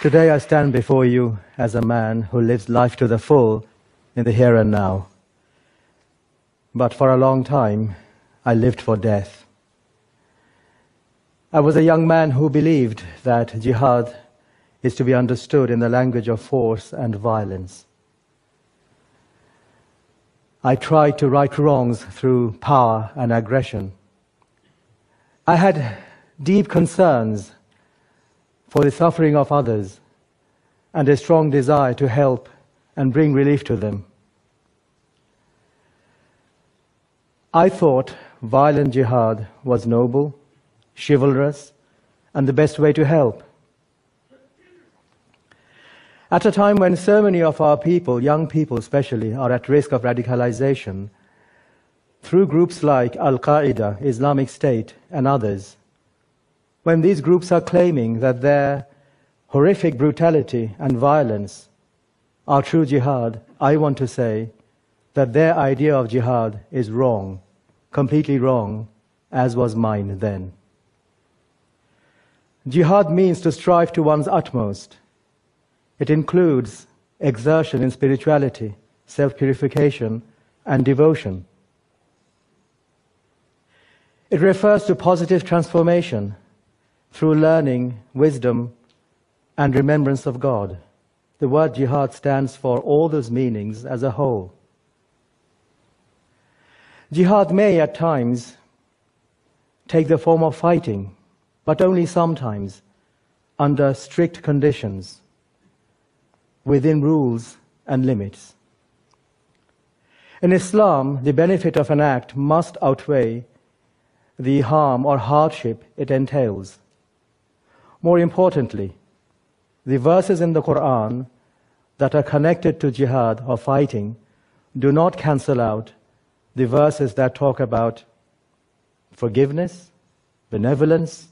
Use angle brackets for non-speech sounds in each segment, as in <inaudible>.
Today I stand before you as a man who lives life to the full in the here and now. But for a long time, I lived for death. I was a young man who believed that jihad is to be understood in the language of force and violence. I tried to right wrongs through power and aggression. I had deep concerns for the suffering of others and a strong desire to help and bring relief to them. I thought violent jihad was noble, chivalrous, and the best way to help. At a time when so many of our people, young people especially, are at risk of radicalization, through groups like Al Qaeda, Islamic State, and others, when these groups are claiming that their horrific brutality and violence are true jihad, I want to say that their idea of jihad is wrong, completely wrong, as was mine then. Jihad means to strive to one's utmost. It includes exertion in spirituality, self purification, and devotion. It refers to positive transformation through learning, wisdom, and remembrance of God. The word jihad stands for all those meanings as a whole. Jihad may at times take the form of fighting, but only sometimes under strict conditions, within rules and limits. In Islam, the benefit of an act must outweigh the harm or hardship it entails. More importantly, the verses in the Quran that are connected to jihad or fighting do not cancel out the verses that talk about forgiveness, benevolence,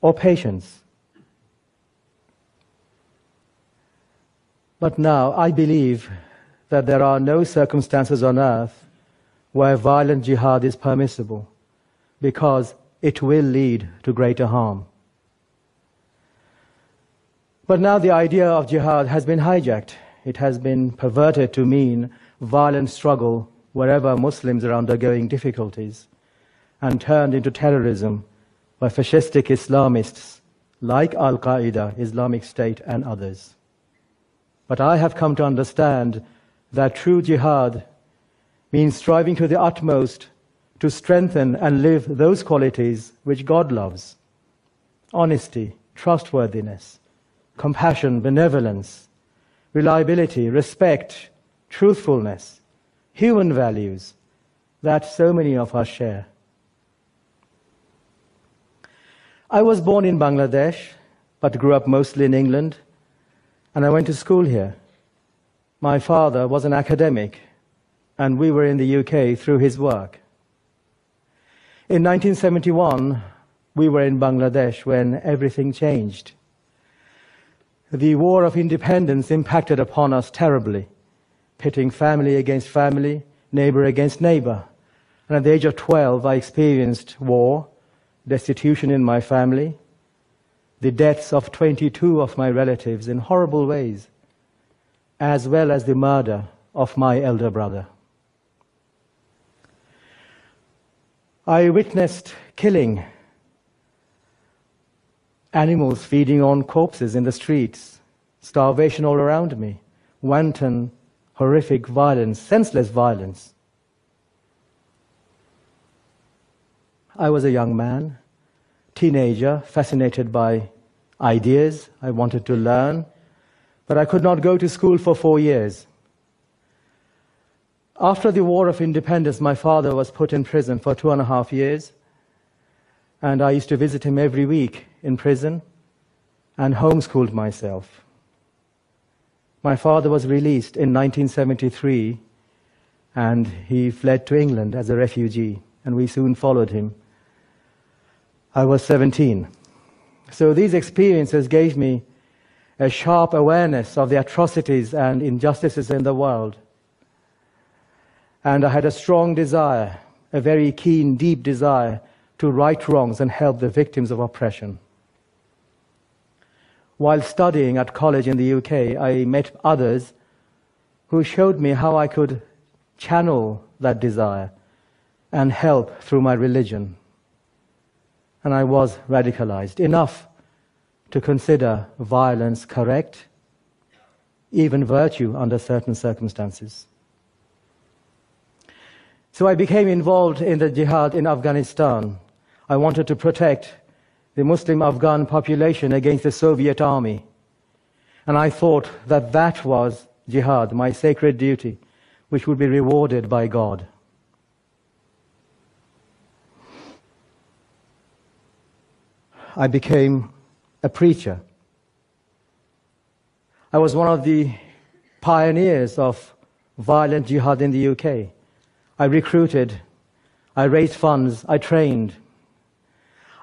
or patience. But now I believe that there are no circumstances on earth where violent jihad is permissible because it will lead to greater harm. But now the idea of jihad has been hijacked. It has been perverted to mean violent struggle wherever Muslims are undergoing difficulties and turned into terrorism by fascistic Islamists like Al Qaeda, Islamic State, and others. But I have come to understand that true jihad means striving to the utmost to strengthen and live those qualities which God loves honesty, trustworthiness, compassion, benevolence, reliability, respect, truthfulness, human values that so many of us share. I was born in Bangladesh, but grew up mostly in England, and I went to school here. My father was an academic, and we were in the UK through his work. In 1971, we were in Bangladesh when everything changed the war of independence impacted upon us terribly, pitting family against family, neighbor against neighbor. And at the age of 12, I experienced war, destitution in my family, the deaths of 22 of my relatives in horrible ways, as well as the murder of my elder brother. I witnessed killing animals feeding on corpses in the streets, starvation all around me, wanton, horrific violence, senseless violence. I was a young man, teenager, fascinated by ideas. I wanted to learn, but I could not go to school for four years. After the War of Independence, my father was put in prison for two and a half years and I used to visit him every week in prison and homeschooled myself. My father was released in 1973 and he fled to England as a refugee, and we soon followed him. I was 17. So these experiences gave me a sharp awareness of the atrocities and injustices in the world. And I had a strong desire, a very keen, deep desire to right wrongs and help the victims of oppression. while studying at college in the UK, I met others who showed me how I could channel that desire and help through my religion. And I was radicalized enough to consider violence correct, even virtue under certain circumstances. So I became involved in the jihad in Afghanistan. I wanted to protect the Muslim Afghan population against the Soviet army. And I thought that that was jihad, my sacred duty, which would be rewarded by God. I became a preacher. I was one of the pioneers of violent jihad in the UK. I recruited, I raised funds, I trained.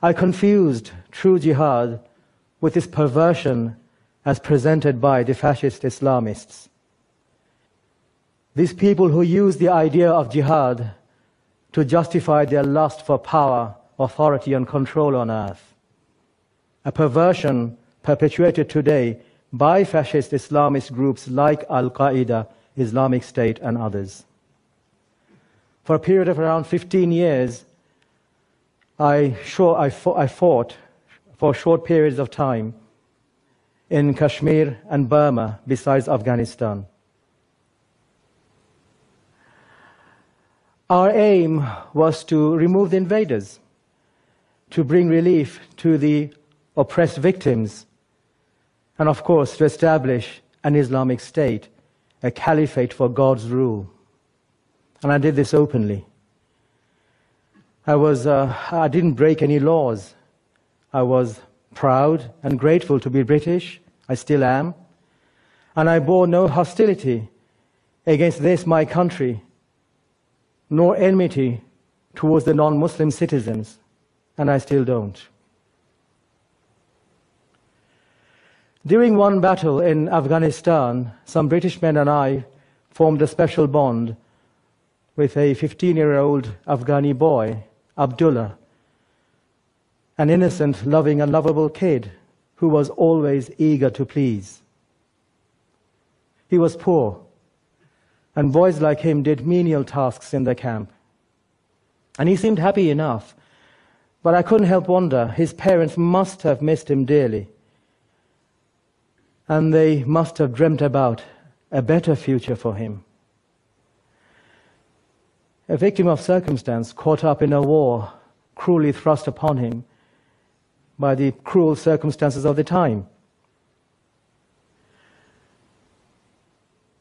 I confused true jihad with this perversion as presented by the fascist Islamists. These people who use the idea of jihad to justify their lust for power, authority, and control on earth. A perversion perpetuated today by fascist Islamist groups like Al Qaeda, Islamic State, and others. For a period of around 15 years, I, I, fought, I fought for short periods of time in Kashmir and Burma, besides Afghanistan. Our aim was to remove the invaders, to bring relief to the oppressed victims, and of course to establish an Islamic state, a caliphate for God's rule. And I did this openly. I, was, uh, I didn't break any laws. I was proud and grateful to be British. I still am. And I bore no hostility against this, my country, nor enmity towards the non Muslim citizens. And I still don't. During one battle in Afghanistan, some British men and I formed a special bond with a 15 year old Afghani boy, Abdullah, an innocent, loving, and lovable kid who was always eager to please. He was poor, and boys like him did menial tasks in the camp. And he seemed happy enough, but I couldn't help wonder his parents must have missed him dearly. And they must have dreamt about a better future for him a victim of circumstance caught up in a war cruelly thrust upon him by the cruel circumstances of the time.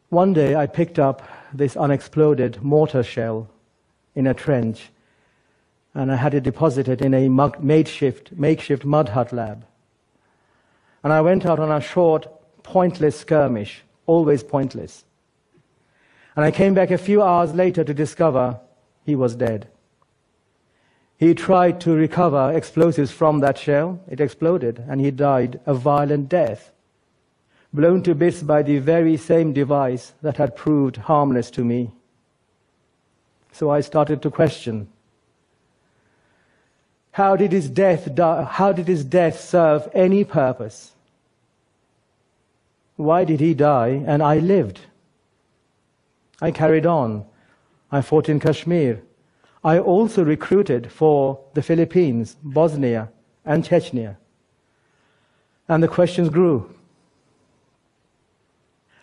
One day I picked up this unexploded mortar shell in a trench and I had it deposited in a makeshift, makeshift mud hut lab. And I went out on a short, pointless skirmish, always pointless. And I came back a few hours later to discover he was dead. He tried to recover explosives from that shell. It exploded, and he died a violent death, blown to bits by the very same device that had proved harmless to me. So I started to question how did his death, die, how did his death serve any purpose? Why did he die and I lived? I carried on. I fought in Kashmir. I also recruited for the Philippines, Bosnia, and Chechnya. And the questions grew.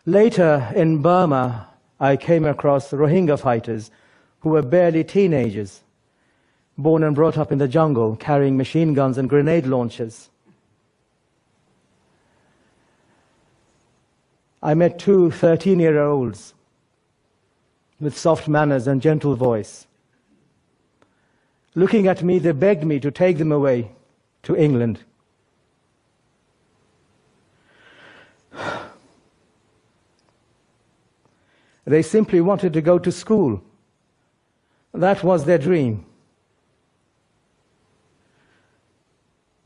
Later in Burma, I came across Rohingya fighters who were barely teenagers, born and brought up in the jungle, carrying machine guns and grenade launchers. I met two 13 year olds with soft manners and gentle voice. Looking at me, they begged me to take them away to England. <sighs> They simply wanted to go to school. That was their dream.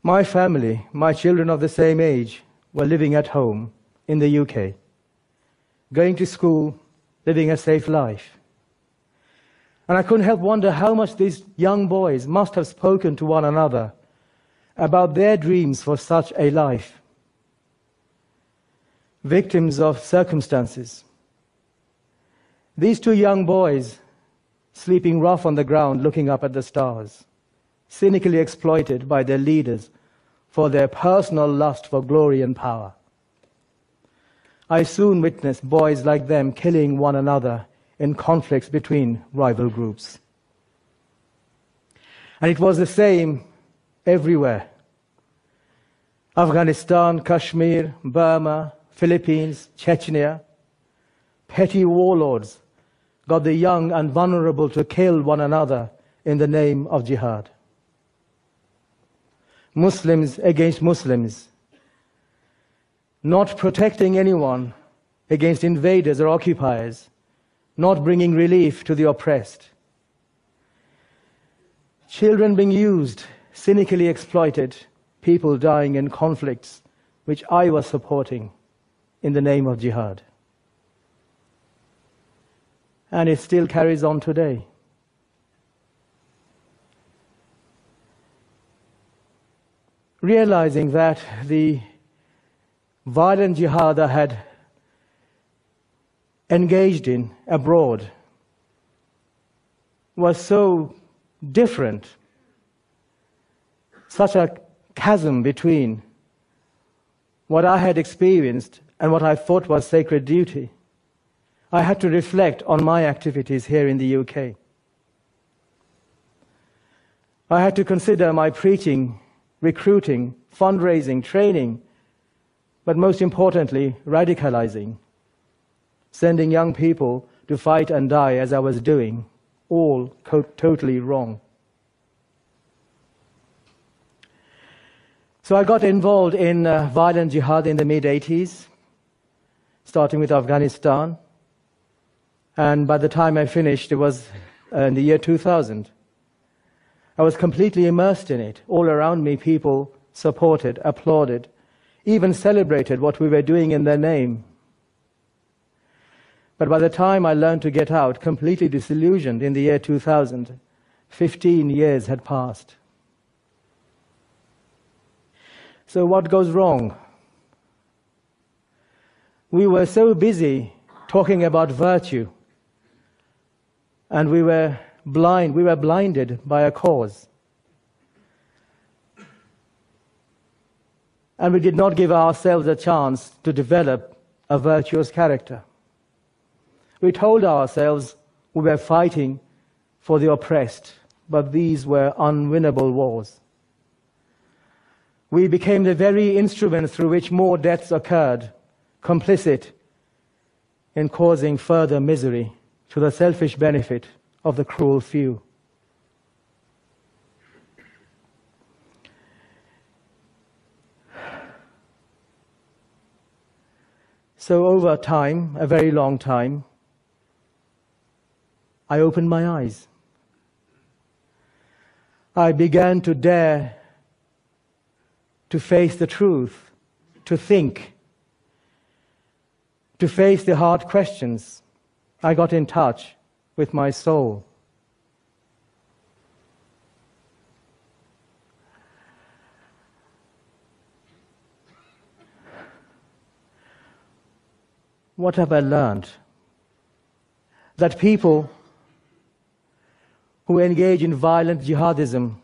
My family, my children of the same age, were living at home in the UK, going to school living a safe life. And I couldn't help wonder how much these young boys must have spoken to one another about their dreams for such a life. victims of circumstances. These two young boys, sleeping rough on the ground, looking up at the stars, cynically exploited by their leaders for their personal lust for glory and power. I soon witnessed boys like them killing one another in conflicts between rival groups. And it was the same everywhere. Afghanistan, Kashmir, Burma, Philippines, Chechnya. Petty warlords got the young and vulnerable to kill one another in the name of jihad. Muslims against Muslims, not protecting anyone against invaders or occupiers, not bringing relief to the oppressed. Children being used, cynically exploited, people dying in conflicts which I was supporting in the name of jihad. And it still carries on today. Realizing that the violent jihad I had engaged in abroad was so different, such a chasm between what I had experienced and what I thought was sacred duty. I had to reflect on my activities here in the UK. I had to consider my preaching, recruiting, fundraising, training, but most importantly, radicalizing, sending young people to fight and die as I was doing, all totally wrong. So I got involved in uh, violent jihad in the mid 80s, starting with Afghanistan. And by the time I finished, it was uh, in the year 2000. I was completely immersed in it. All around me, people supported, applauded, even celebrated what we were doing in their name. But by the time I learned to get out, completely disillusioned in the year 2000, 15 years had passed. So, what goes wrong? We were so busy talking about virtue, and we were blind, we were blinded by a cause. And we did not give ourselves a chance to develop a virtuous character. We told ourselves we were fighting for the oppressed, but these were unwinnable wars we became the very instrument through which more deaths occurred, complicit in causing further misery to the selfish benefit of the cruel few. So, over time, a very long time, I opened my eyes. I began to dare to face the truth, to think, to face the hard questions. I got in touch with my soul. What have I learned? That people who engage in violent jihadism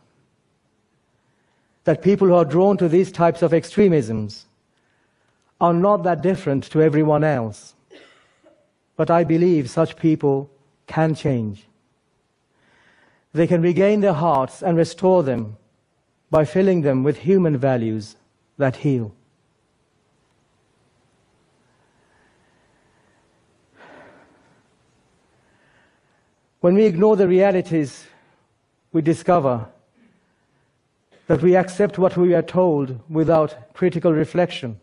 that people who are drawn to these types of extremisms are not that different to everyone else. But I believe such people can change. They can regain their hearts and restore them by filling them with human values that heal. When we ignore the realities, we discover that we accept what we are told without critical reflection.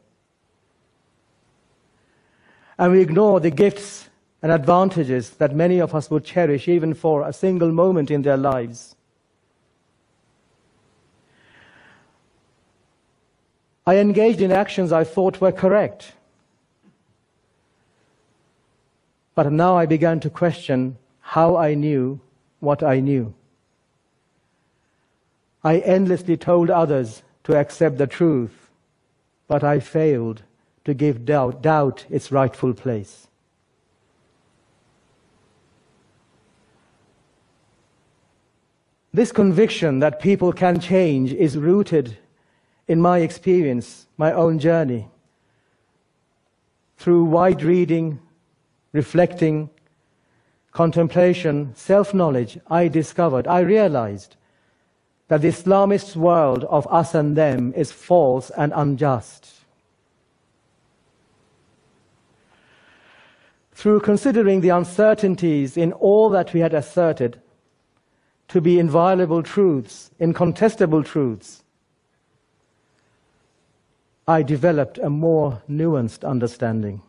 And we ignore the gifts and advantages that many of us would cherish even for a single moment in their lives. I engaged in actions I thought were correct. But now I began to question how I knew what I knew. I endlessly told others to accept the truth, but I failed to give doubt, doubt its rightful place. This conviction that people can change is rooted in my experience, my own journey. Through wide reading, reflecting, contemplation, self knowledge, I discovered, I realized that the Islamist world of us and them is false and unjust. Through considering the uncertainties in all that we had asserted to be inviolable truths, incontestable truths, I developed a more nuanced understanding.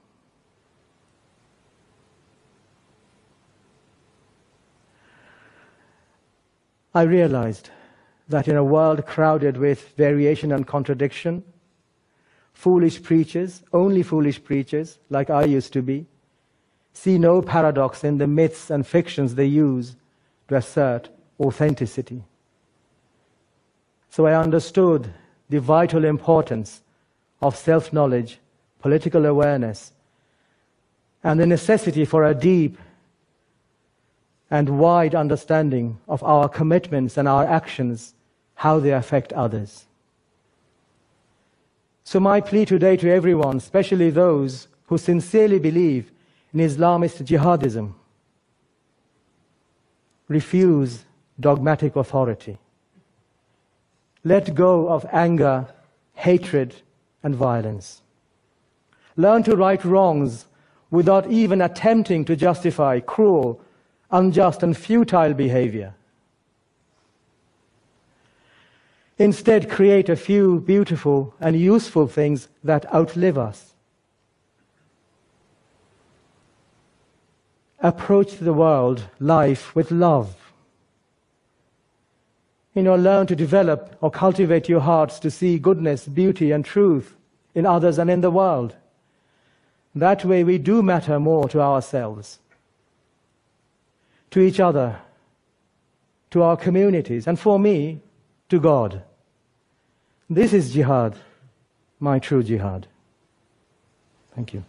I realized that in a world crowded with variation and contradiction, foolish preachers, only foolish preachers, like I used to be, see no paradox in the myths and fictions they use to assert authenticity. So I understood the vital importance of self knowledge, political awareness, and the necessity for a deep and wide understanding of our commitments and our actions, how they affect others. So, my plea today to everyone, especially those who sincerely believe in Islamist jihadism, refuse dogmatic authority. Let go of anger, hatred, and violence. Learn to right wrongs without even attempting to justify cruel unjust and futile behavior. Instead, create a few beautiful and useful things that outlive us. Approach the world, life, with love. You know, learn to develop or cultivate your hearts to see goodness, beauty, and truth in others and in the world. That way, we do matter more to ourselves to each other, to our communities, and for me, to God. This is jihad, my true jihad. Thank you.